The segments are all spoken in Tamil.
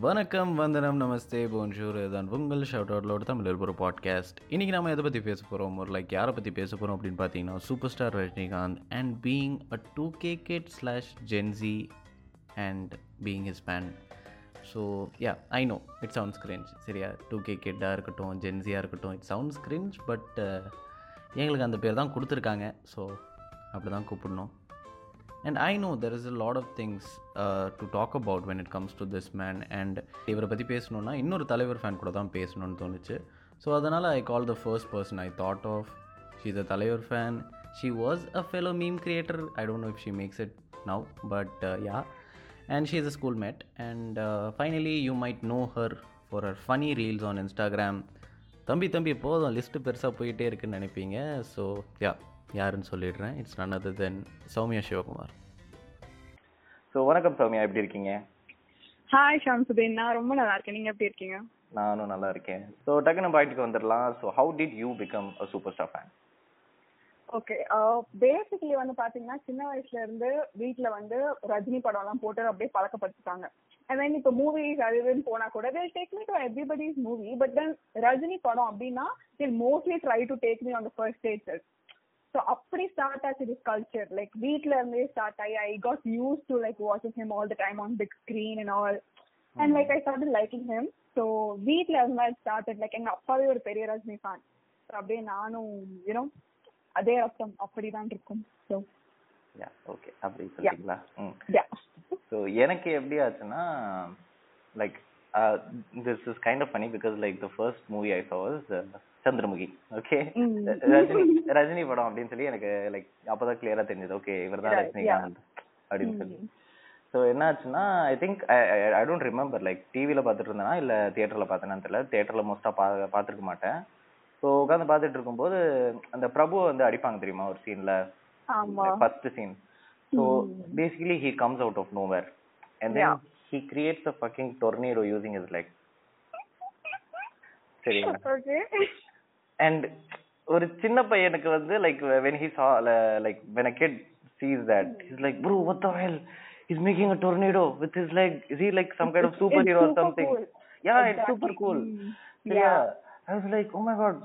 வணக்கம் வந்தனம் நமஸ்தே போன்ஷூர் இதுதான் உங்கள் ஷவுட் அவுட்லோட தமிழ் ஒரு பாட்காஸ்ட் இன்றைக்கி நம்ம எதை பற்றி பேச போகிறோம் ஒரு லைக் யாரை பற்றி பேச போகிறோம் அப்படின்னு பார்த்தீங்கன்னா superstar Rajinikanth and being a two K kid slash Gen Z and being his fan so yeah I know it sounds cringe சரியா? டூ கே கேட்டாக இருக்கட்டும் ஜென்சியாக இருக்கட்டும் இட் சவுண்ட்ஸ் கிரிஞ்ச் பட் எங்களுக்கு அந்த பேர் தான் கொடுத்துருக்காங்க. ஸோ அப்படி தான் கூப்பிடணும். And I know there is a lot of things to talk about when it comes to this man. And இவரை பற்றி பேசணுன்னா இன்னொரு தலைவர் ஃபேன் கூட தான் பேசணும்னு தோணுச்சு. ஸோ அதனால் I call the first person I thought of she the Thalaivar fan she was a fellow meme creator I don't know if she makes it now but yeah and she is a schoolmate and finally you might know her for her funny reels on Instagram தம்பி தம்பி போதும் லிஸ்ட்டு பெருசாக போயிட்டே இருக்குன்னு நினைப்பீங்க. ஸோ யா யாருன்னு சொல்லிடுறேன். It's none other than Soumya Sivakumar. So வணக்கம் சௌமியா எப்படி இருக்கீங்க? ஹாய் ஷாம்சுதீன் நான் ரொம்ப நல்லா இருக்கேன். நீங்க எப்படி இருக்கீங்க? நானும் நல்லா இருக்கேன். ஸோ டக்குன்னு பாயிண்ட்க்கு வந்துடலாம். So how did you become a superstar fan okay basically வந்து பாத்தீங்கன்னா சின்ன வயசுல இருந்து வீட்ல வந்து ரஜினி படம் எல்லாம் போட்டு அப்படியே பழக்கப்படுத்திட்டாங்க. அண்ட் தென் இப்போ மூவிஸ் அது இதுன்னு போனா கூட they take me to everybody's movie but then Rajini படம் அப்படின்னா they mostly try to take me on the first stage so அப்படி ஸ்டார்ட் ஆச்சு திஸ் கல்ச்சர் லைக் வீட்ல இருந்தே ஸ்டார்ட் ஆகி I got used to like வாட்சிங் him all the time on big screen and all and like I start liking him so வீட்ல இருந்தா ஸ்டார்டட் லைக் எங்க அப்பாவே ஒரு பெரிய ரஜினி ஃபேன் ஸோ அப்படியே நானும் யூனோ அதே அர்த்தம் அப்படிதான் இருக்கும். ஸோ யா ஓகே அப்படி சொல்றீங்களா? ம். யா ஸோ எனக்கு எப்படி ஆச்சுன்னா like this is kind of funny because like the first movie I saw was uh, Chandramukhi. Okay. Rajini Rajini படம் அப்படின்னு சொல்லி எனக்கு லைக் அப்பதான் கிளியரா தெரிஞ்சது. ஓகே இவர் தான் ரஜினிகாந்த் அப்படின்னு சொல்லி. ஸோ என்னாச்சுன்னா I think I don't remember like டிவியில் பார்த்துட்டு இருந்தேனா இல்லை தியேட்டரில் பார்த்தேன்னு தெரியல. தியேட்டரில் மோஸ்ட்டாக பா பார்த்துருக்க மாட்டேன். ஸோ உட்காந்து பார்த்துட்டு இருக்கும்போது அந்த பிரபுவை வந்து அடிப்பாங்க தெரியுமா ஒரு சீனில் ஆமா. First scene so basically he comes out of nowhere and. Then he creates a fucking tornado using is like சரிங்களா? அண்ட் ஒரு சின்ன பையனுக்கு வந்து like when he saw like when a kid sees that is like bro what the hell is making a tornado with is like is he like some kind of superhero or something yeah it's super cool சரியா I was like oh my god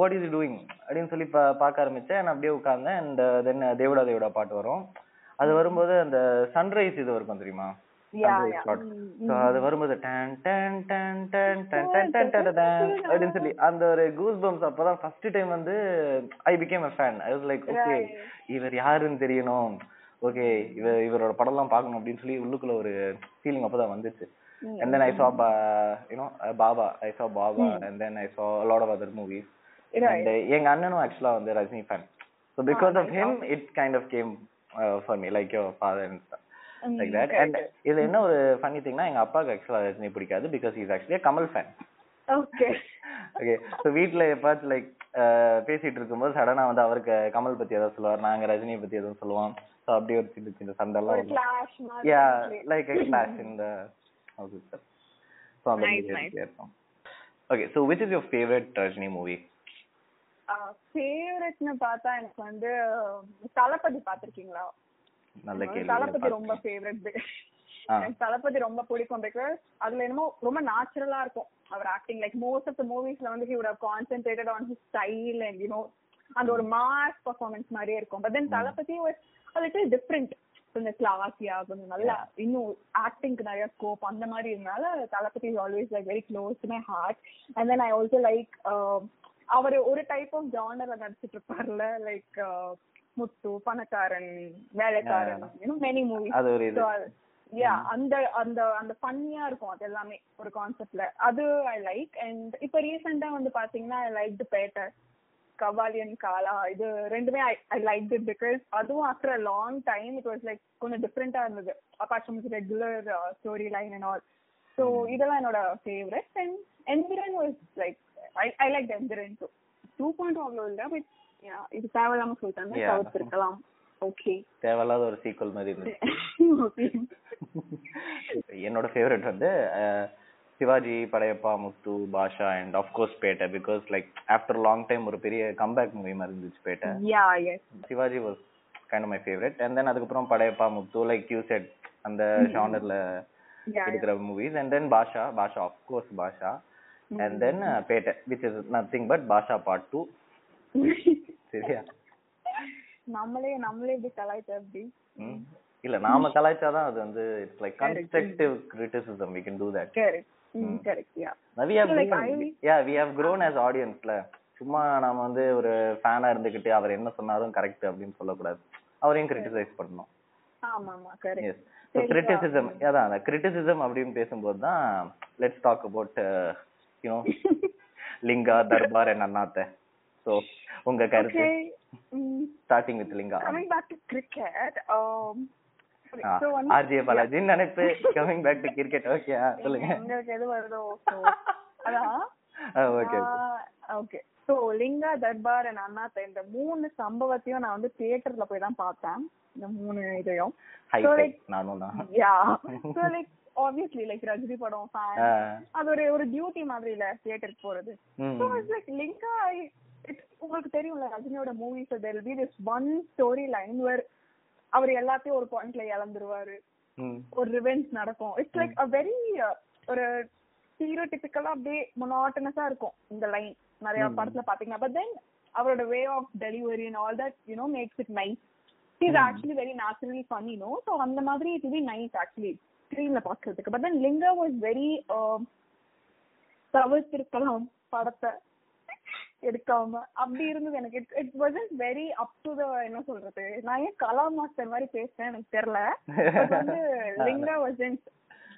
what is doing அப்படின்னு சொல்லி பாக்க ஆரம்பிச்சேன். நான் அப்படியே உட்கார்ந்தேன். And then uh, uh, Devuda Devuda பாட்டு வரும். அது வரும்போது அந்த சன்ரைஸ் இது இருக்கும் தெரியுமா? அது வரும்போது டன் டன் டன் டன் டன் டன் டன் டன் டன் அப்படின்னு சொல்லி அந்த ஒரு கூஸ் பம்ப்ஸ் அப்பதான் ஃபர்ஸ்ட் டைம் வந்து I became a fan I was like okay. இவர் யாருன்னு தெரியணும். ஓகே இவர் இவரோட படம்லாம் பார்க்கணும் அப்படின்னு சொல்லி உள்ளுக்குள்ள ஒரு ஃபீலிங் அப்பதான் வந்துச்சு. And then I saw ba you know Baba. I saw Baba and then I saw a lot of other movies. Right. and uh, எங்க அண்ணனும் ஆக்சுவலா வந்து Rajini fan so because of him it kind of came uh, for me like your father that. correct. and இதுல என்ன ஒரு ஃபன்னி திங்னா எங்க அப்பாவுக்கு ஆக்சுவலா ரஜினி பிடிக்காது because is actually Kamal fan okay okay so வீட்டில் எப்பாச்சும் லைக் பேசிட்டு இருக்கும்போது சடனா வந்து அவருக்கு கமல் பத்தி ஏதாவது சொல்லுவார் நாங்க ரஜினியை பத்தி எதுவும் சொல்லுவோம். ஸோ அப்படியே ஒரு சின்ன சின்ன சண்டெல்லாம் clash yeah like a clash in the house itself. So அந்த மாதிரி. இருக்கும் okay so which is your favourite Rajini movie ஃபேவரட்னு பார்த்தா எனக்கு வந்து தளபதி பாத்திருக்கீங்களா நல்ல கேள்வி தளபதி ரொம்ப ஃபேவரட். எனக்கு தளபதி ரொம்ப பிடிக்கும் பிகாஸ் அதுல என்னமோ ரொம்ப நேச்சுரலா இருக்கும். அவர் acting like most of the மூவிஸ்ல வந்து he would have concentrated on his style and you know அந்த ஒரு மாஸ் பர்ஃபார்மன்ஸ் மாதிரியே இருக்கும். But then Thalapathi was little different கொஞ்சம் கிளாஸியா கொஞ்சம் நல்லா இன்னும் ஆக்டிங்க்கு நிறைய ஸ்கோப் அந்த மாதிரி இருந்தால Thalapathi is always like very close to my heart and then I also like அவர் ஒரு டைப் ஆஃப் ஜானர்ல நடிச்சிட்டு இருப்பார்ல லைக் முத்து பணக்காரன் வேலைக்காரன் மெனி மூவிஸ் யா அந்த அந்த அந்த ஃபன்னியா இருக்கும் அது எல்லாமே ஒரு கான்செப்ட்ல அது ஐ லைக் அண்ட் இப்ப ரீசெண்டா வந்து பாத்தீங்கன்னா I like the batter கவாலியன் Kaala இது ரெண்டுமே ஐ லைக் இட் பிகாஸ் அதுவும் after a long time it was like கொஞ்சம் டிஃப்ரெண்டா இருந்தது. Apart regular storyline and all so இதெல்லாம் என்னோட favourite and Enthiran was like I I like Enthiran two two point அவ்வளோ இல்லை பட் இது தேவையில்லாம சொல்லிட்டாங்க. தவிர்த்திருக்கலாம். ஓகே தேவையில்லாத ஒரு சீக்வல் மாதிரி இருந்துச்சு. என்னோட ஃபேவரட் வந்து அஹ், Sivaji Padayappa Muthu Baasha and course Petta because like after long time ஒரு பெரிய கம்பேக் மூவி மாதிரி இருந்துச்சு Petta. Sivaji was kind of my favourite and then அதுக்கப்புறம் Padayappa Muthu like you said அந்த ஜானர்ல Yeah, எடுக்கிற movies and then Baasha Baasha of course Baasha. And then Petta which is nothing but Baasha part two சரியா? நம்மளே நம்மளே இப்படி கலாய்ச்சா எப்படி? ம். இல்ல நாம கலாய்ச்சாதான் அது வந்து it's like constructive criticism we can do that. Correct correct yeah we have grown. As audienceல. சும்மா நாம வந்து ஒரு ஃபேனா இருந்துகிட்டு அவர் என்ன சொன்னாலும் கரெக்ட் அப்படின்னு சொல்லக்கூடாது. அவரையும் கிரிட்டிசைஸ் பண்ணணும். ஆமா ஆமா கரெக்ட் எஸ் ஸோ கிரிட்டிசிசம் அதான் அந்த கிரிட்டிசிசம் அப்படின்னு பேசும்போது தான் let's talk about you know Lingaa Darbar and Annaatthe. So உங்க கருத்து? Starting with Lingaa coming back to cricket, um, sorry, so one RJ Balaji நினைப்பு coming back to cricket okay சொல்லுங்க. உங்களுக்கு எது வருதோ so, அதான். Okay okay so Lingaa Darbar and Annaatthe இந்த மூணு சம்பவத்தையும் நான் வந்து தியேட்டர்ல போய் தான் பார்த்தேன். இந்த மூணு இதையும். Yeah so like obviously like Rajini படம் ஃபேன் அது ஒரு ஒரு டியூட்டி மாதிரி இல்ல தியேட்டருக்கு போறது. like லிங்கா உங்களுக்கு தெரியும்ல ரஜினியோட movies there be this one story line where அவர் எல்லாத்தையும் ஒரு பாயிண்ட்ல இழந்துருவாரு. ஒரு ரிவெஞ்ச் நடக்கும். இட்ஸ் லைக் அ வெரி ஒரு ஸ்டீரியோடிபிக்கலா அப்படியே மொனாட்டனஸா இருக்கும் இந்த லைன் நிறைய படத்துல பாத்தீங்கன்னா. பட் தென் அவரோட way of delivery and all that you know makes it nice is actually very naturally funny no so அந்த மாதிரி இட் பி நைஸ் ஆக்சுவலி ஸ்க்ரீன்ல பாக்குறதுக்கு. But then Lingaa was very தவிர்த்திருக்கலாம் படத்தை. எடுக்காம அப்படி இருந்தது எனக்கு. It it wasn't very up to the என்ன சொல்றது? நான் ஏன் கலா மாஸ்டர் மாதிரி பேசுறேன் எனக்கு தெரியல. வந்து லிங்கா வாசன்ட்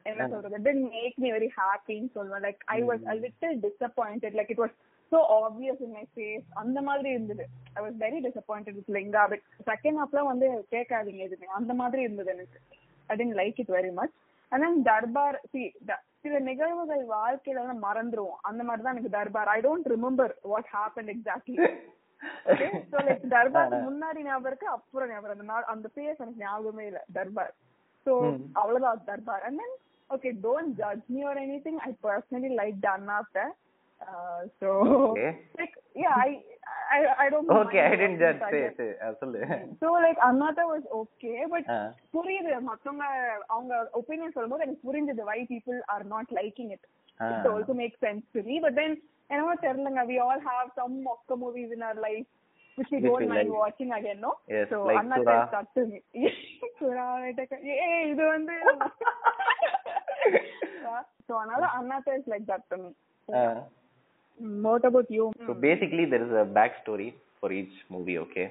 என்ன சொல்றது? டென்ட் மேக் மீ வெரி ஹாப்பின்னு சொல்லுவேன். Like I was a little disappointed like it was so obvious in my face அந்த மாதிரி இருந்தது. I was very disappointed with Lingaa. But second ஹாப்ல வந்து கேட்காதீங்க எதுவுமே. அந்த மாதிரி இருந்தது எனக்கு. I didn't like it very much and then Darbar C சில நிகழ்வுகள் வாழ்க்கையில வந்து மறந்துருவோம். அந்த மாதிரி தான் எனக்கு Darbar. I don't remember what happen exactly okay so like Darbar முன்னாடி ஞாபகம் இருக்கு அப்புறம் ஞாபகம் அந்த நாள் அந்த பேஸ் எனக்கு ஞாபகமே இல்ல தர்பார். சோ அவ்வளவுதான் Darbar. And then okay don't judge me or anything I personally like டன்னாஃப்ட so. Like yeah I I I don't okay I didn't judge say say சொல்லு. So like Annaatthe was okay but ah, புரியுது. மத்தவங்க அவங்க ஒப்பீனியன் சொல்லும்போது எனக்கு புரிஞ்சது. Why people are not liking it ah. It also make sense to me but then என்னமோ தெரியலங்க. வி ஆல் ஹேவ் சம் மொக்க movies in our life which we don't we mind like. watching again no? Yes, so like Anna Sura. that to me. சுறா ஏ இது வந்து so அதனால அண்ணா is like that to me. Ah. Mm, what about you? So basically there is a back story for each movie, okay?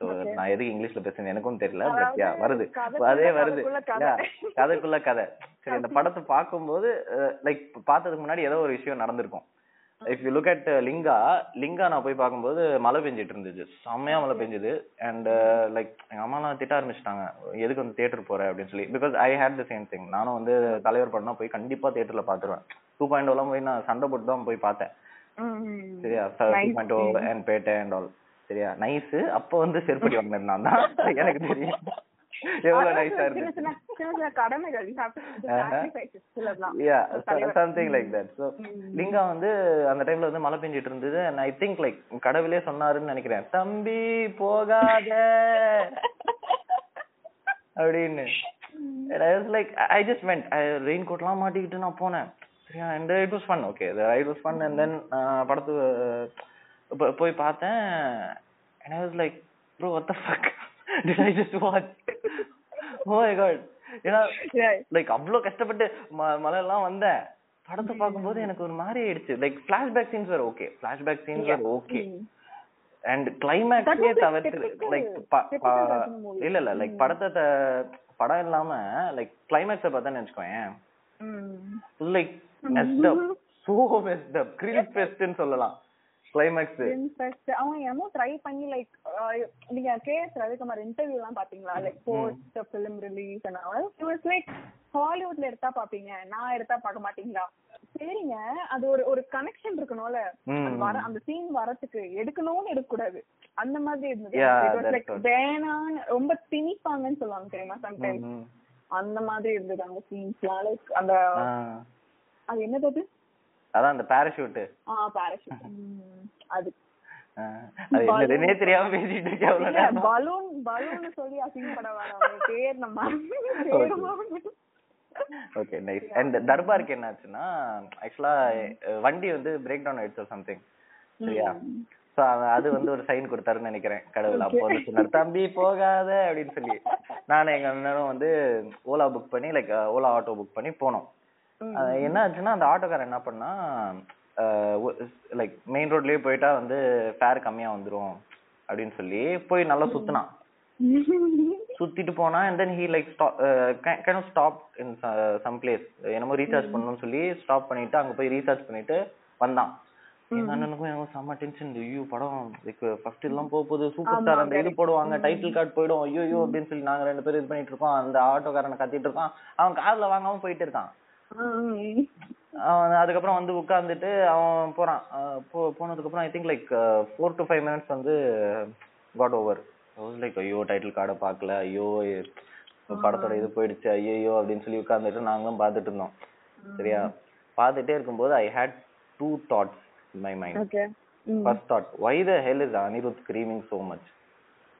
So நான் எதுக்கு இங்கிலீஷ்ல பேசுறேன் எனக்கும் தெரியல பட் யா வருது. அதே வருது. கதைக்குள்ள கதை. சரி அந்த படத்தை பார்க்கும்போது லைக் பார்த்ததுக்கு முன்னாடி ஏதோ ஒரு விஷயம் நடந்திருக்கும். If you look at Lingaa Lingaa நான் போய் பார்க்கும்போது மழை பெஞ்சிட்டு இருந்துச்சு. செம்மையா மழை பெஞ்சுது. அண்ட் லைக் எங்க அம்மாலாம் திட்ட ஆரம்பிச்சிட்டாங்க. எதுக்கு வந்து தியேட்டர் போற? அப்படின்னு சொல்லி. Because I hate the same thing நானும் வந்து தலைவர் படம்னா போய் கண்டிப்பா தியேட்டர்ல பாத்துருவேன் டூ பாயிண்ட் எல்லாம் போய் நான் சண்டை போட்டு தான் போய் பார்த்தேன். சரியா? Nice. Two and Petta and all சரியா? நைஸ் அப்போ வந்து செருப்படி வாங்கினது நான் தான். எனக்கு தெரியும். எவ்வளவு நைஸா இருக்கு. சம்திங் லைக் தட் லிங்கா வந்து அந்த டைம்ல வந்து மழை பெஞ்சிட்டு இருந்தது. அண்ட் ஐ திங்க் லைக் கடவுளே சொன்னாருன்னு நினைக்கிறேன். தம்பி போகாத. அப்படின்னு. லைக் ஐ ஜஸ்ட் ரெயின் கோட்லாம் மாட்டிக்கிட்டு நான் போனேன். சரியா and it was fun okay it was fun and then படத்து போய் பார்த்தேன் and I was like bro what the fuck did I just watch oh my god ஏன்னா Yeah. லைக் அவ்வளோ கஷ்டப்பட்டு ம மலையெல்லாம் வந்தேன். படத்தை பார்க்கும்போது எனக்கு ஒரு மாதிரி ஆயிடுச்சு. லைக் ஃபிளாஷ்பேக் சீன்ஸ் வேற ஓகே ஃபிளாஷ்பேக் சீன்ஸ் வேற ஓகே. அண்ட் கிளைமேக்ஸே was like தவிர்த்து லைக். இல்ல இல்ல லைக் படத்தை த- படம் இல்லாம லைக் கிளைமேக்ஸை பார்த்தேன்னு வச்சுக்கோயேன். Like messed up so messed up grill ஃபெஸ்ட்னு சொல்லலாம். கிளைமேக்ஸ். அவன் என்னமோ ட்ரை பண்ணி லைக் நீங்க கே எஸ் ரவிக்குமார் இன்டர்வியூ எல்லாம் பாத்தீங்களா? Like post film release and like ஹாலிவுட்ல எடுத்தா பாப்பீங்க. நான் எடுத்தா பார்க்க மாட்டீங்களா? சரிங்க. அது ஒரு ஒரு கனெக்ஷன் இருக்கணும்ல. வர அந்த சீன் வரதுக்கு எடுக்கணும்னு எடுக்க கூடாது அந்த மாதிரி இருந்தது. வேணான்னு ரொம்ப திணிப்பாங்கன்னு சொல்லுவாங்க தெரியுமா சம்டைம்ஸ் அந்த மாதிரி இருந்தது அந்த சீன்ஸ்லாம் லைக் அந்த அது என்னது அது? அதான் அந்த பாராஷூட் ஆ பாராஷூட் அது. அது என்னதுன்னே தெரியாம பேசிட்டு இருக்கேன் அவ்வளவு. பலூன் பலூன் சொல்லி அசிங்கப்பட வேணாம். பேர் நம்ம ஓகே நைஸ் அண்ட் தர்பாருக்கு என்ன ஆச்சுன்னா ஆக்சுவலா வண்டி வந்து பிரேக் டவுன் ஆயிடுச்சு சம்திங் சரியா? சோ அது வந்து ஒரு சைன் கொடுத்தாருன்னு நினைக்கிறேன் கடவுள். அப்போ வந்து சொன்னார் தம்பி போகாத அப்படின்னு சொல்லி. நானும் எங்க அண்ணனும் வந்து ஓலா புக் பண்ணி லைக் ஓலா ஆட்டோ புக் பண்ணி போனோம். என்ன ஆச்சுன்னா அந்த ஆட்டோக்காரன் என்ன பண்ணா லைக் மெயின் ரோட்லயே போயிட்டா வந்து ஃபேர் கம்மியா வந்துரும் அப்படின்னு சொல்லி போய் நல்லா சுத்தினான். சுத்திட்டு போனா and then he like off stop in some place என்னமோ ரீசார்ஜ் பண்ணணும்னு சொல்லி ஸ்டாப் பண்ணிட்டு அங்க போய் ரீசார்ஜ் பண்ணிட்டு வந்தான். அண்ணனுக்கும் எனக்கு செம்ம டென்ஷன் ஐயோ படம் ஃபர்ஸ்ட் எல்லாம் போக போகுது சூப்பர் ஸ்டார் அந்த இது போடுவாங்க டைட்டில் கார்டு போயிடும் ஐயோ அப்படின்னு சொல்லி நாங்க ரெண்டு பேரும் இது பண்ணிட்டு இருக்கோம் அந்த ஆட்டோக்காரனை கத்திட்டு இருக்கான் அவன் கார்ல வாங்காம போயிட்டு இருக்கான். அதுக்கப்புறம் வந்து உட்கார்ந்துட்டு அவன் போறான். போனதுக்கு அப்புறம் I think like four to five minutes வந்து காட் ஓவர் லைக் ஐயோ டைட்டில் கார்டை பார்க்கல. ஐயோ படத்தோட இது போயிடுச்சு. ஐயோ அப்படின்னு சொல்லி உட்கார்ந்துட்டு நாங்களும் பார்த்துட்டு இருந்தோம். சரியா? பார்த்துட்டே இருக்கும்போது I hate two thoughts in my. Mind first thought why the hell is Anirudh screaming so much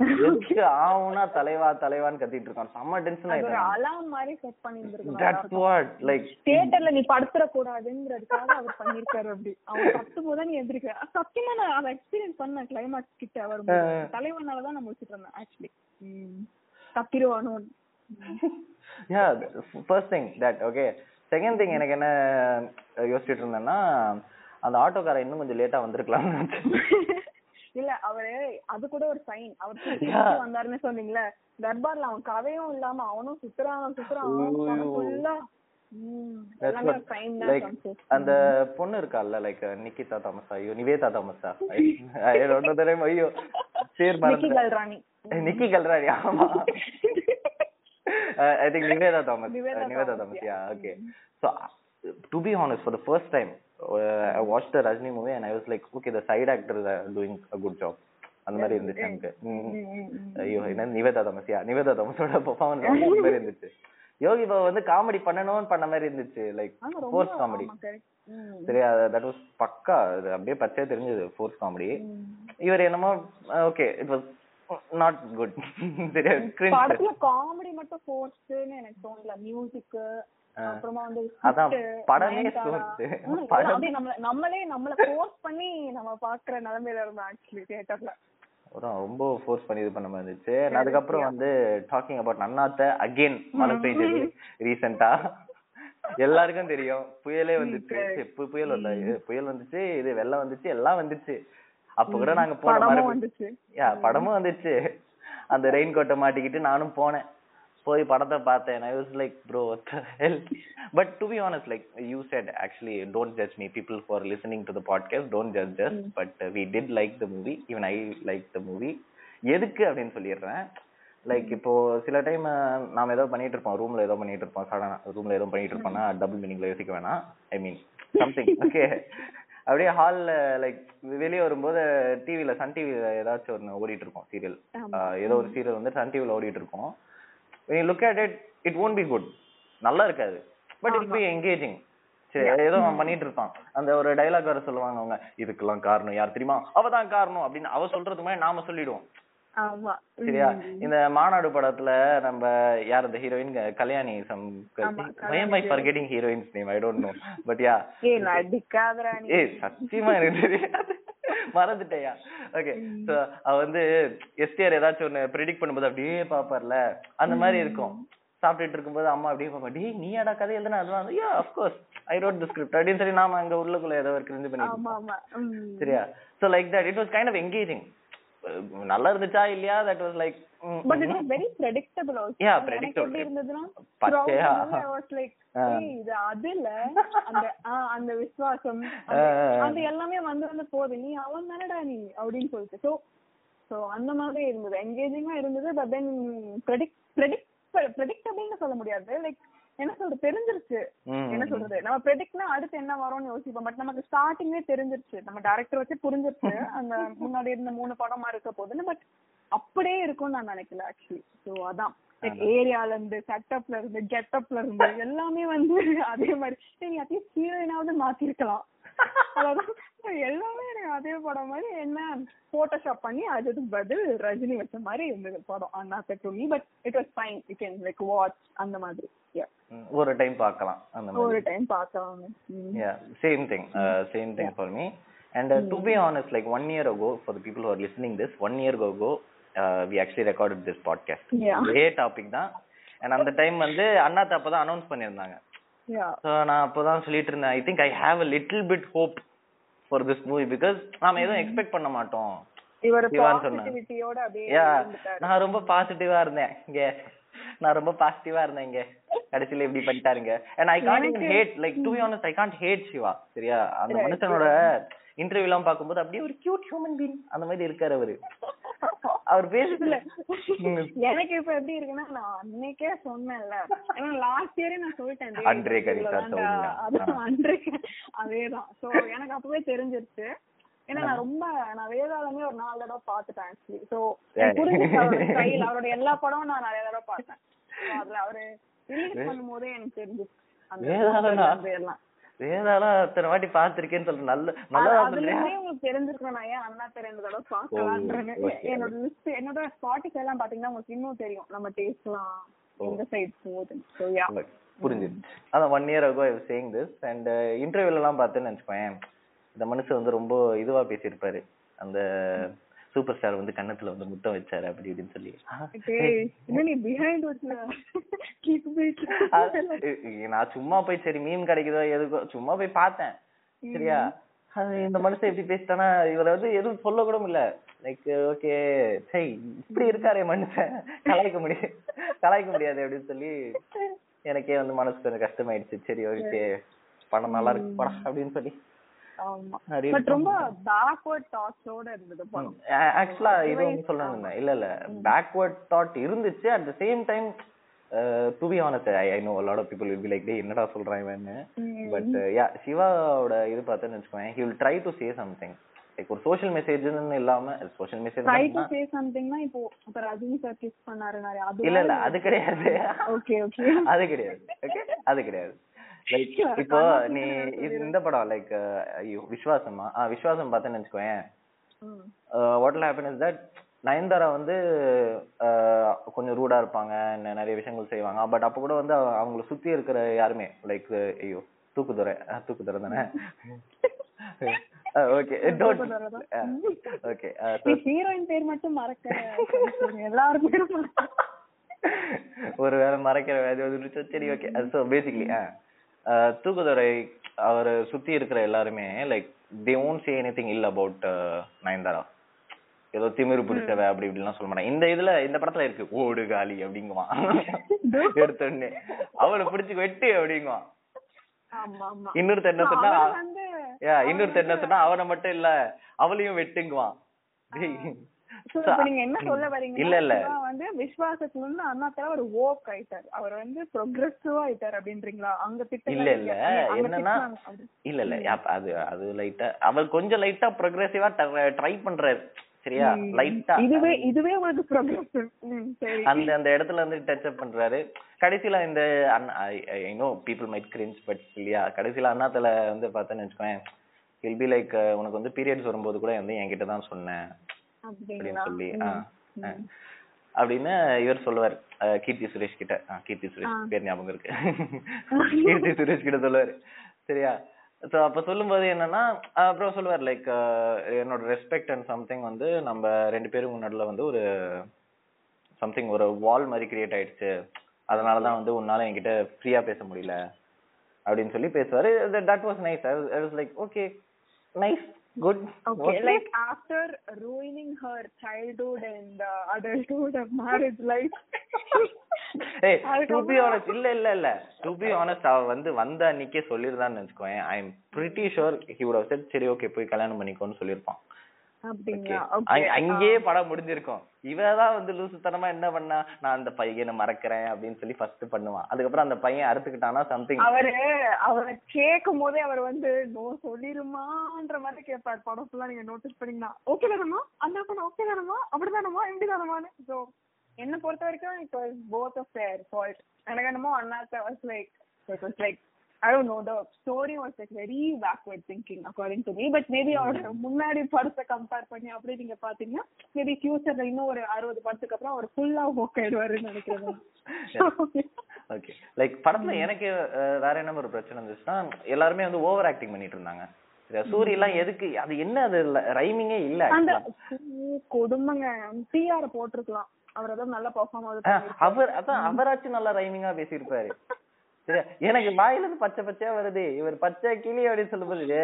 எதுக்கு ஆவுனா தலைவா தலைவான்னு கத்திட்டு இருக்கான். செம்ம டென்ஷன் ஒரு ஆயிட்டான் அலாம் மாதிரி செட் பண்ணி தட்ஸ் வாட் லைக் தியேட்டர்ல நீ படுத்துற கூடாதுங்கிறதுக்காக அவர் பண்ணிருக்காரு அப்படி. அவன் கத்தும் போது நீ எந்திரிக்க. சத்தியமா நான் அதை எக்ஸ்பீரியன்ஸ் பண்ண கிளைமாக்ஸ் கிட்ட வரும்போது. தலைவனாலதான் நான் முடிச்சிட்டு இருந்தேன் actually கத்திருவானோ yeah first thing that okay second thing எனக்கு என்ன யோசிச்சுட்டு இருந்தேன்னா அந்த ஆட்டோக்காரன் இன்னும் கொஞ்சம் லேட்டா வந்திருக்கலாம்னு நினைச்சேன். இல்ல அவரு அது கூட ஒரு சைன் அவர் வந்தாருன்னு சொன்னீங்களே தர்பார்ல அவன் கதையும் இல்லாம அவனும் சுத்துறான் சுத்துறான். அந்த பொண்ணு இருக்கால்ல லைக் நிக்கிதா தாமஸா ஐயோ நிவேதா தாமஸா. ரெண்டு தடவை ஐயோ பேர் மறந்து நிக்கி கல்ராணி. ஆமா. I think Nivetha Thomas Nivetha Thomas, yeah okay to be honest for the first time I watch the Rajini movie and I was like okay the side actor doing a good job அந்த மாதிரி இருந்துச்சு எனக்கு. ஐயோ என்ன நிவேதா தாமஸ்? யா நிவேதா தாமஸோட பெர்ஃபார்மன்ஸ் அந்த மாதிரி இருந்துச்சு. யோகி பாபு வந்து காமெடி பண்ணணும்னு பண்ண மாதிரி இருந்துச்சு லைக் ஃபோர்ஸ் காமெடி. சரியா தட் வாஸ் பக்கா அது அப்படியே பச்சையா தெரிஞ்சது ஃபோர்ஸ் காமெடி இவர் என்னமோ okay it was not good சரியா. படத்துல காமெடி மட்டும் ஃபோர்ஸ்னு எனக்கு தோணல மியூசிக் அப்புறமா வந்து அதான் படமே அப்படியே நம்மள நம்மளே ஃபோர்ஸ் பண்ணி நம்ம பாக்குற நிலைமையில இருந்தோம் ஆக்சுவலி தியேட்டர்ல ரொம்ப ஃபோர்ஸ் பண்ணி இது பண்ண மாதிரி இருந்துச்சு. அதுக்கப்புறம் வந்து டாக்கிங் அபவுட் நன்னாத்த அகைன் மழை பெய்ஞ்சது ரீசெண்டா எல்லாருக்கும் தெரியும். புயலே வந்துச்சு. புயல் இது புயல் வந்துச்சு இது வெள்ளம் வந்துச்சு எல்லாம் வந்துச்சு. அப்ப கூட நாங்க போன மாதிரி படமும் வந்துச்சு. அந்த ரெயின் கோட்டை மாட்டிக்கிட்டு நானும் போனேன். போய் படத்தை பார்த்தேன். I was like bro but to be honest like you said actually don't judge me people for listening to the podcast don't judge just but we did like the movie even I like the movie எதுக்கு அப்படின்னு சொல்லிடுறேன். லைக் இப்போ சில டைம் நாம ஏதோ பண்ணிட்டு இருப்போம். ரூம்ல ஏதோ பண்ணிட்டு இருப்போம். சடனா ரூம்ல ஏதோ பண்ணிட்டு இருப்போம்னா டபுள் மீனிங்ல யோசிக்க வேணாம். ஐ மீன் சம்திங் ஓகே அப்படியே ஹால்ல லைக் வெளியே வரும்போது டிவில சன் டிவில ஏதாச்சும் ஒன்று ஓடிட்டு இருக்கும் சீரியல் ஏதோ ஒரு சீரியல் வந்து சன் டிவில ஓடிட்டு இருக்கும். When you look at it it won't be good. நல்லா இருக்காது. பட் இட் பி என்கேஜிங் சரி ஏதோ அவன் பண்ணிட்டு இருப்பான். அந்த ஒரு டைலாக் வேற சொல்லுவாங்க அவங்க. இதுக்கெல்லாம் காரணம் யார் தெரியுமா? அவ தான் காரணம் அப்படின்னு அவ சொல்றதுக்கு முன்னாடி நாம சொல்லிடுவோம். சரியா? இந்த மாநாடு படத்துல நம்ம யார் இந்த heroine Kalyani some by forgetting heroine's name I don't know but yeah ஏ சத்தியமா எனக்கு தெரியாது. மறந்துட்டேயா? ஓகே சோ அவ வந்து எஸ்டிஆர் ஏதாச்சும் ஒண்ணு ப்ரெடிக்ட் பண்ணும்போது அப்படியே பாப்பார்ல. அந்த மாதிரி இருக்கும். சாப்பிட்டுட்டு இருக்கும்போது அம்மா அப்படியே பாப்பா டேய் நீயாடா கதை எழுதுனா? அதெல்லாம் வந்து yeah of course I wrote the script அப்படின்னு சொல்லி நாம அங்க உள்ளுக்குள்ள ஏதோ ஒரு கிரிஞ்சு பண்ணிட்டு. சரியா? So like that it was kind of engaging நல்லா இருந்துச்சா இல்லையா? That was like but it was very predictable also. Yeah, எனக்கு predictable. எப்படி இருந்ததுன்னா பச்சையா. ஐ வாஸ் லைக் இது அது இல்ல அந்த அந்த விசுவாசம். அது எல்லாமே வந்து வந்து போகுது. நீ அவன் தானடா நீ? அப்படின்னு சொல்லிட்டு. சோ சோ அந்த மாதிரி இருந்தது. என்கேஜிங்கா இருந்தது பட் தென் ப்ரெடிக்ட் ப்ரெடிக்ட் ப்ரெடிக்டபிள்னு சொல்ல முடியாது. லைக் என்ன சொல்றது தெரிஞ்சிருச்சு. என்ன சொல்றது? நம்ம ப்ரெடிக்ட்னா அடுத்து என்ன வரும்னு யோசிப்போம். பட் நமக்கு ஸ்டார்டிங்கே தெரிஞ்சிருச்சு. நம்ம டேரக்டர் வச்சு புரிஞ்சிருச்சு. அந்த முன்னாடி இருந்த மூணு படமா இருக்க போதுன்னு. பட் அப்படியே இருக்கும்னு நான் நினைக்கல ஆக்சுவலி சோ அதான். ஏரியால இருந்து செட்டப்ல இருந்து கெட்டப்ல இருந்து எல்லாமே வந்து அதே மாதிரி. நீங்க அட்லீஸ்ட் ஹீரோயினாவது மாத்திருக்கலாம். அதான் எல்லாமே எனக்கு அதே படம் மாதிரி என்ன போட்டோஷாப் பண்ணி அதுக்கு பதில் ரஜினி வச்ச மாதிரி இருந்தது படம். Annaatthe to me but it was fine you can like watch அந்த மாதிரி. ம், ஒரு டைம் பார்க்கலாம் அந்த மாதிரி. ஒரு டைம் பார்க்கலாம் same thing. Uh, same thing for me. And uh, to be honest, like one year ago, for the people who are listening this, one actually recorded this podcast. Yeah. இதே டாபிக் தான். அண்ட் அந்த டைம் வந்து அண்ணாத்த அப்பதான் அனௌன்ஸ் பண்ணியிருந்தாங்க. ஸோ நான் அப்பதான் சொல்லிட்டு இருந்தேன் I think I have a little bit hope for this movie because நாம எதுவும் எக்ஸ்பெக்ட் பண்ண மாட்டோம். நான் ரொம்ப பாசிட்டிவா இருந்தேன் இங்க. நான் ரொம்ப பாசிட்டிவா இருந்தேன் இங்க. கடைசியில இப்படி பண்ணிட்டாருங்க. And I can't even hate like to be honest I can't hate Siva சரியா? அந்த. மனுஷனோட இன்டர்வியூ எல்லாம் பார்க்கும்போது அப்படியே ஒரு கியூட் ஹியூமன் பீங் அந்த மாதிரி இருக்காரு அவரு. அவர் பேசுதுல எனக்கு இப்ப எப்படி இருக்குன்னா நான் அன்னைக்கே சொன்னேன்ல. ஏன்னா லாஸ்ட் இயரே நான் சொல்லிட்டேன் அன்றே அதேதான். சோ எனக்கு அப்பவே தெரிஞ்சிருச்சு. ஏன்னா நான் ரொம்ப நான் வேதாளமே ஒரு நாலு தடவை பாத்துட்டேன் ஆக்சுவலி சோ. புரிஞ்சுச்சு அவரோட எல்லா படமும் நான் நிறைய தடவை பார்த்தேன். அதுல அவரு ரிலீஸ் பண்ணும்போதே எனக்கு தெரிஞ்சிச்சு. அந்த வேதாளனா? வேதாளம் அத்தனை வாட்டி பாத்திருக்கேன்னு சொல்ற நல்ல இருந்தே உங்களுக்கு தெரிஞ்சிருக்கணும். நான் ஏன் அண்ணா ரெண்டு தடவை பார்க்கலான்றேன்னு. என்னோட லிஸ்ட் என்னோட ஸ்பாட்டிஃபை எல்லாம் பாத்தீங்கன்னா உங்களுக்கு இன்னும் தெரியும். நம்ம டேஸ்ட்லாம் எந்த சைடு போகுது. புரிஞ்சிருச்சு. அதான் one year ago I saying this and இன்டர்வியூல எல்லாம் பார்த்தேன்னு வச்சுக்கோயேன் இந்த மனுஷன் வந்து ரொம்ப இதுவா பேசியிருப்பாரு. அந்த சூப்பர் ஸ்டார் வந்து கன்னத்துல வந்து முத்தம் வச்சாரு அப்படி இப்படின்னு சொல்லி. நான் சும்மா போய் சரி மீன் கிடைக்குதோ எதுக்கோ சும்மா போய் பார்த்தேன். சரியா? இந்த மனுஷன் எப்படி பேசிட்டானா? இவரை வந்து எதுவும் சொல்ல கூட முடியல லைக் ஓகே. சரி இப்படி இருக்காரே மனுஷன். கலாய்க்க முடியாது கலாய்க்க முடியாது அப்படின்னு சொல்லி எனக்கே வந்து மனசு கொஞ்சம் கஷ்டமாயிடுச்சு. சரி ஓகே. படம் நல்லா இருக்கு படம் அப்படின்னு சொல்லி. ஆக்சுவலா இது சொல்லணும் இல்ல இல்ல. பேக்வர்ட் தாட் இருந்துச்சு. At the same time to be honest I I know lot of people will be like டே என்னடா சொல்றான் இவன்னு? பட் யா சிவாவோட இது பார்த்தேன்னு வச்சுக்கோங்க he will try to say something like ஒரு சோஷியல் மெசேஜ்னு இல்லாம social try to message say சம்திங்னா இப்போ இப்ப ரஜினி சார் கிஸ் பண்ணாரு நிறைய. அது இல்ல இல்ல அது கிடையாது. ஓகே ஓகே அது கிடையாது. ஓகே அது கிடையாது. லைக் இப்போ நீ இந்த படம் லைக் ஐயோ விஸ்வாசமா? ஆ விஸ்வாசம் பார்த்தேன்னு வச்சுக்கோயேன். What happen is that Nayanthara வந்து அஹ், கொஞ்சம் ரூடா இருப்பாங்க நிறைய விஷயங்கள் செய்வாங்க. பட் அப்ப கூட வந்து அவ- அவங்கள சுத்தி இருக்கிற யாருமே லைக் ஐயோ தூக்குதுறை தூக்குதுறை தானே? ஓகே ஓகே நீ ஹீரோயின் பேர் மட்டும் மறக்க எல்லாரும். ஒரு வேளை மறைக்கிற வந்துருச்சு சரி ஓகே ஸோ பேசிக்லி தூக்குதுறை அவர் சுத்தி இருக்கிற எல்லாருமே like they won't say anything இல்ல அபவுட் நயன்தாரா. ஏதோ திமிரு பிடிச்சவ அப்படி இப்படிலாம் சொல்ல மாட்டேன் இந்த இதுல இந்த படத்துல இருக்கு ஓடு காலி அப்படிங்குவான். எடுத்த உடனே அவளை பிடிச்சு வெட்டு அப்படிங்குவான். இன்னொருத்தர் என்ன சொன்னா இன்னொருத்தர் என்ன சொன்னா அவனை மட்டும் இல்ல அவளையும் வெட்டுங்குவான். என்ன சொல்ல வரீங்க இல்ல, இல்ல. வந்து விஸ்வாசத்துல இருந்து அண்ணா தவிர ஒரு ஓக் ஆயிட்டாரு. அவர் வந்து ப்ரோக்ரஸிவா ஆயிட்டாரு அப்படின்றீங்களா? அங்க திட்ட இல்ல இல்ல. என்னன்னா இல்ல இல்ல. அது அது லைட்டா அவர் கொஞ்சம் லைட்டா ப்ரோக்ரெசிவா ட்ரை பண்றாரு. சரியா? லைட்டா இதுவே இதுவே உங்களுக்கு ப்ரோக்ரஸ் சரி. அந்த அந்த இடத்துல வந்து டச் அப் பண்றாரு. கடைசியில இந்த I know people might cringe but இல்லையா? கடைசியில அண்ணாத்துல வந்து பார்த்தேன்னு வச்சுக்கோயேன் வில் பி லைக் உனக்கு வந்து பீரியட்ஸ் வரும்போது கூட வந்து என்கிட்ட தான் சொன்னேன். அப்படின்னு சொல்லி. அப்படின்னு இவர் சொல்லுவார். கீர்த்தி சுரேஷ் கிட்ட. கீர்த்தி சுரேஷ் பேர் ஞாபகம் இருக்கு. கீர்த்தி சுரேஷ் கிட்ட சொல்லுவாரு. சரியா? சோ அப்ப சொல்லும்போது என்னன்னா அப்புறம் சொல்லுவார் லைக் என்னோட ரெஸ்பெக்ட் அண்ட் சம்திங் வந்து நம்ம ரெண்டு பேரும் முன்னாடில வந்து ஒரு சம்திங் ஒரு வால் மாதிரி கிரியேட் ஆயிடுச்சு. அதனாலதான் வந்து உன்னால என்கிட்ட ஃப்ரீயா பேச முடியல. அப்படின்னு சொல்லி பேசுவாரு. That was nice I was like okay nice good Okay, like after ruining her childhood and uh, adulthood of marriage life. To be அதுக்கப்புறம் ஆனஸ்ட் இல்ல இல்ல இல்ல. டு பி ஆனஸ்ட் அவ வந்து வந்த அன்னைக்கே சொல்லிருந்தான்னு வச்சுக்கோயேன். I am pretty sure he would have said சரி ஓகே போய் கல்யாணம் பண்ணிக்கோன்னு சொல்லிருப்பான். அங்கேயே படம் முடிஞ்சிருக்கும். இவதான் வந்து லூசுத்தனமா என்ன பண்ணா நான் அந்த பையனை மறக்கிறேன் அப்படின்னு சொல்லி ஃபர்ஸ்ட் பண்ணுவான். அதுக்கப்புறம் அந்த பையன் அறுத்துக்கிட்டானா சம்திங் அவரு அவரை கேட்கும் போதே அவர் வந்து நோ சொல்லிருமான்ற மாதிரி கேட்பார் படம் ஃபுல்லா நீங்க நோட்டீஸ் பண்ணீங்கன்னா. ஓகே தானமா அந்த படம் ஓகே தானமா அப்படிதானமா இப்படி தானமான்னு சோ என்ன பொறுத்த வரைக்கும் it was both of their fault எனக்கு என்னமோ was like it was like Don't know, the story was like very backward thinking according to me. But maybe அவரோட முன்னாடி படத்தை கம்பேர் பண்ணி அப்படி நீங்க பாத்தீங்கன்னா மேபி ஃபியூச்சர்ல இன்னும் ஒரு அறுபது படத்துக்கு அப்புறம் அவர் ஃபுல்லா ஓக் ஆயிடுவாருன்னு நினைக்கிறேன் ஓகே லைக் படத்துல எனக்கு அஹ், வேற என்ன ஒரு பிரச்சனை இருந்துச்சுன்னா எல்லாருமே வந்து ஓவர் ஆக்டிங் பண்ணிட்டு இருந்தாங்க சரியா? சூரி எல்லாம் எதுக்கு அது என்ன அது ரைமிங்கே இல்ல அந்த. கொடுமைங்க பிஆர் போட்டிருக்கலாம் அவர் ஏதோ நல்லா பெர்ஃபார்ம் அவர் அதான் அவராச்சும் நல்லா ரைமிங்கா பேசியிருப்பாரு? எனக்கு வாயில இருந்து பச்சை பச்சையா வருது. இவர் பச்சை கிளி அப்படின்னு சொல்லும்போது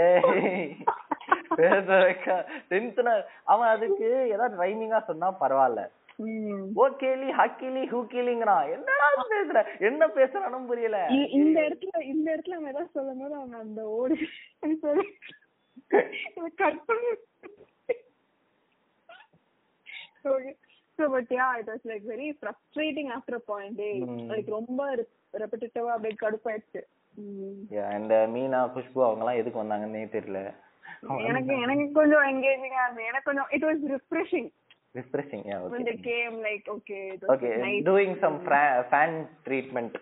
அவன் அதுக்கு ஏதாவது ரைமிங்கா சொன்னா பரவாயில்ல. ம். ஓ கேலி ஹக்கிலி ஹூ கேலிங்கிறான் என்னடா பேசுற? என்ன பேசுறானும் புரியல. இந்த இடத்துல இந்த இடத்துல அவன் ஏதாவது சொல்லும் போது அவங்க அந்த ஓடி கட் பண்ணி but yeah it was like very frustrating after a point eh? Mm. like ரொம்ப ரெப்பிட்டேட்டிவா அப்படியே கடுப்பாயிடுச்சு. ம். இந்த மீனா குஷ்பு அவங்க எல்லாம் எதுக்கு வந்தாங்கன்னே தெரியல. எனக்கு எனக்கு கொஞ்சம் என்கேஜிங்கா இருந்தது. எனக்கு கொஞ்சம் it was refreshing refreshing when they came like okay it was okay nice. Doing some fan treatment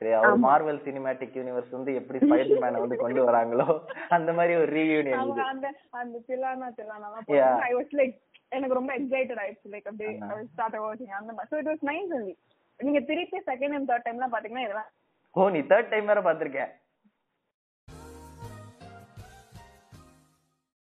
சரியா ஒரு மார்வல் சினிமேட்டிக் யூனிவர்ஸ் வந்து எப்படி ஸ்பைடர் மேனை வந்து கொண்டு வராங்களோ அந்த மாதிரி ஒரு ரீயூனியன் இது. அந்த அந்த Thillana Thillana Yeah. I was like எனக்கு ரொம்ப எக்ஸைட்டட் ஆயிடுச்சு. லைக் அப்படியே ஸ்டார்ட் வாட்சிங் அந்த மாதிரி. So it was nice only நீங்க திருப்பி செகண்ட் அண்ட் தேர்ட் டைம்லாம் பாத்தீங்கன்னா இதெல்லாம் ஓ நீ தேர்ட் டைம் வேற பாத்திருக்கேன்